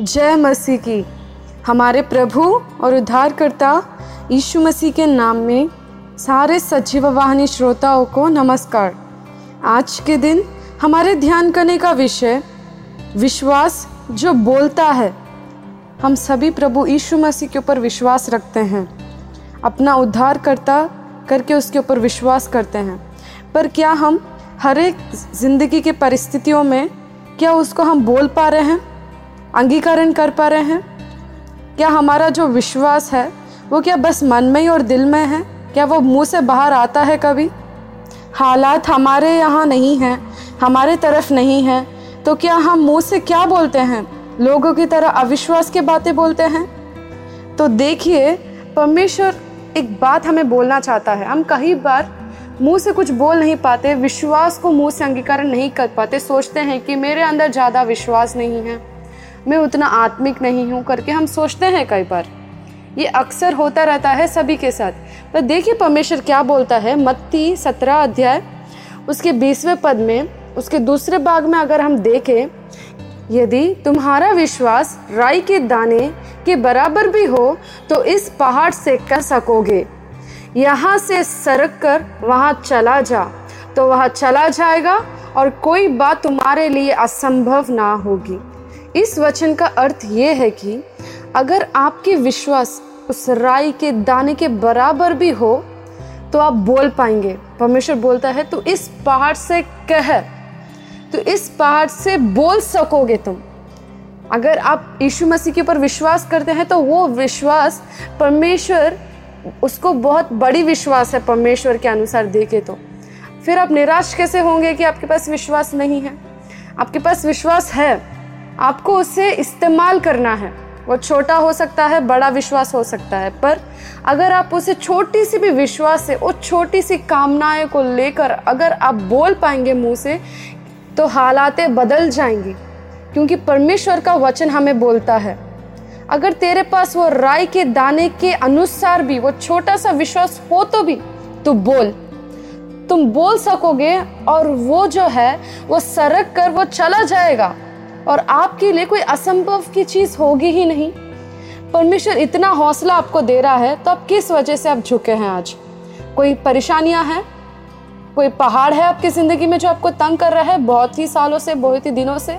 जय मसीह की। हमारे प्रभु और उद्धारकर्ता यीशु मसीह के नाम में सारे सजीव वाहिनी श्रोताओं को नमस्कार। आज के दिन हमारे ध्यान करने का विषय, विश्वास जो बोलता है। हम सभी प्रभु यीशु मसीह के ऊपर विश्वास रखते हैं। अपना उद्धार करता करके उसके ऊपर विश्वास करते हैं। पर क्या हम हर एक ज़िंदगी के परिस्थितियों में, क्या उसको हम बोल पा रहे हैं? अंगीकरण कर पा रहे हैं? क्या हमारा जो विश्वास है, वो क्या बस मन में ही और दिल में है? क्या वो मुँह से बाहर आता है कभी? हालात हमारे यहाँ नहीं हैं, हमारे तरफ़ नहीं है तो क्या हम मुँह से क्या बोलते हैं? लोगों की तरह अविश्वास की बातें बोलते हैं? तो देखिए, परमेश्वर एक बात हमें बोलना चाहता है। हम कई बार मुँह से कुछ बोल नहीं पाते, विश्वास को मुँह से अंगीकार नहीं कर पाते, सोचते हैं कि मेरे अंदर ज़्यादा विश्वास नहीं है। मैं उतना आत्मिक नहीं हूँ करके हम सोचते हैं कई बार। ये अक्सर होता रहता है सभी के साथ। पर देखिए परमेश्वर क्या बोलता है, मत्ती सत्रह अध्याय, उसके बीसवें पद में, उसके दूसरे भाग में अगर हम देखें, यदि तुम्हारा विश्वास राई के दाने के बराबर भी हो तो इस पहाड़ से कह सकोगे, यहाँ से सरक कर वहाँ चला जा तो वहाँ चला जाएगा और कोई बात तुम्हारे लिए असंभव ना होगी। इस वचन का अर्थ ये है कि अगर आपके विश्वास उस राई के दाने के बराबर भी हो तो आप बोल पाएँगे। परमेश्वर बोलता है तो इस पहाड़ से कह। तो इस पहाड़ से बोल सकोगे तुम। अगर आप यीशु मसीह के ऊपर विश्वास करते हैं तो वो विश्वास परमेश्वर, उसको बहुत बड़ी विश्वास है परमेश्वर के अनुसार देखे तो। फिर आप निराश कैसे होंगे कि आपके पास विश्वास नहीं है? आपके पास विश्वास है। आपको उसे इस्तेमाल करना है। वो छोटा हो सकता है, बड़ा विश्वास हो सकता है, पर अगर आप उसे छोटी सी भी विश्वास से, उस छोटी सी कामनाएँ को लेकर अगर आप बोल पाएँगे मुँह से तो हालातें बदल जाएँगी, क्योंकि परमेश्वर का वचन हमें बोलता है। अगर तेरे पास वो राय के दाने के अनुसार भी, वो छोटा सा विश्वास हो तो भी तो बोल। तुम बोल सकोगे और वो जो है, वो सरक कर, वो चला जाएगा। और आपके लिए कोई असंभव की चीज़ होगी ही नहीं। परमेश्वर इतना हौसला आपको दे रहा है तो आप किस वजह से आप झुके हैं आज? कोई परेशानियाँ हैं? कोई पहाड़ है आपकी ज़िंदगी में जो आपको तंग कर रहा है? बहुत ही सालों से, बहुत ही दिनों से।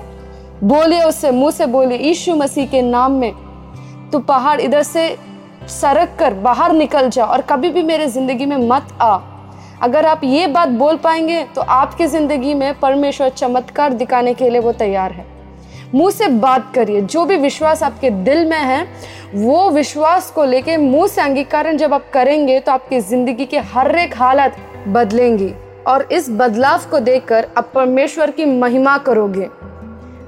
बोलिए उससे, मुँह से बोलिए यीशु मसीह के नाम में। तो पहाड़ इधर से सरक कर बाहर निकल जा और कभी भी मेरे ज़िंदगी में मत आ। अगर आप ये बात बोल पाएँगे तो आपकी ज़िंदगी में परमेश्वर चमत्कार दिखाने के लिए वो तैयार है। मुँह से बात करिए। जो भी विश्वास आपके दिल में है, वो विश्वास को लेके मुँह से अंगीकरण जब आप करेंगे तो आपकी ज़िंदगी के हर एक हालत बदलेंगी। और इस बदलाव को देखकर आप परमेश्वर की महिमा करोगे।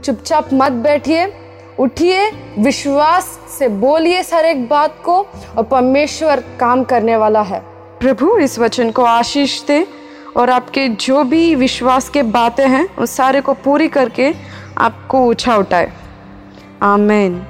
चुपचाप मत बैठिए, उठिए, विश्वास से बोलिए हर एक बात को, और परमेश्वर काम करने वाला है। प्रभु, इस वचन को आशीष दे, और आपके जो भी विश्वास के बातें हैं, उस सारे को पूरी करके आपको ऊँचा उठाए। आमेन।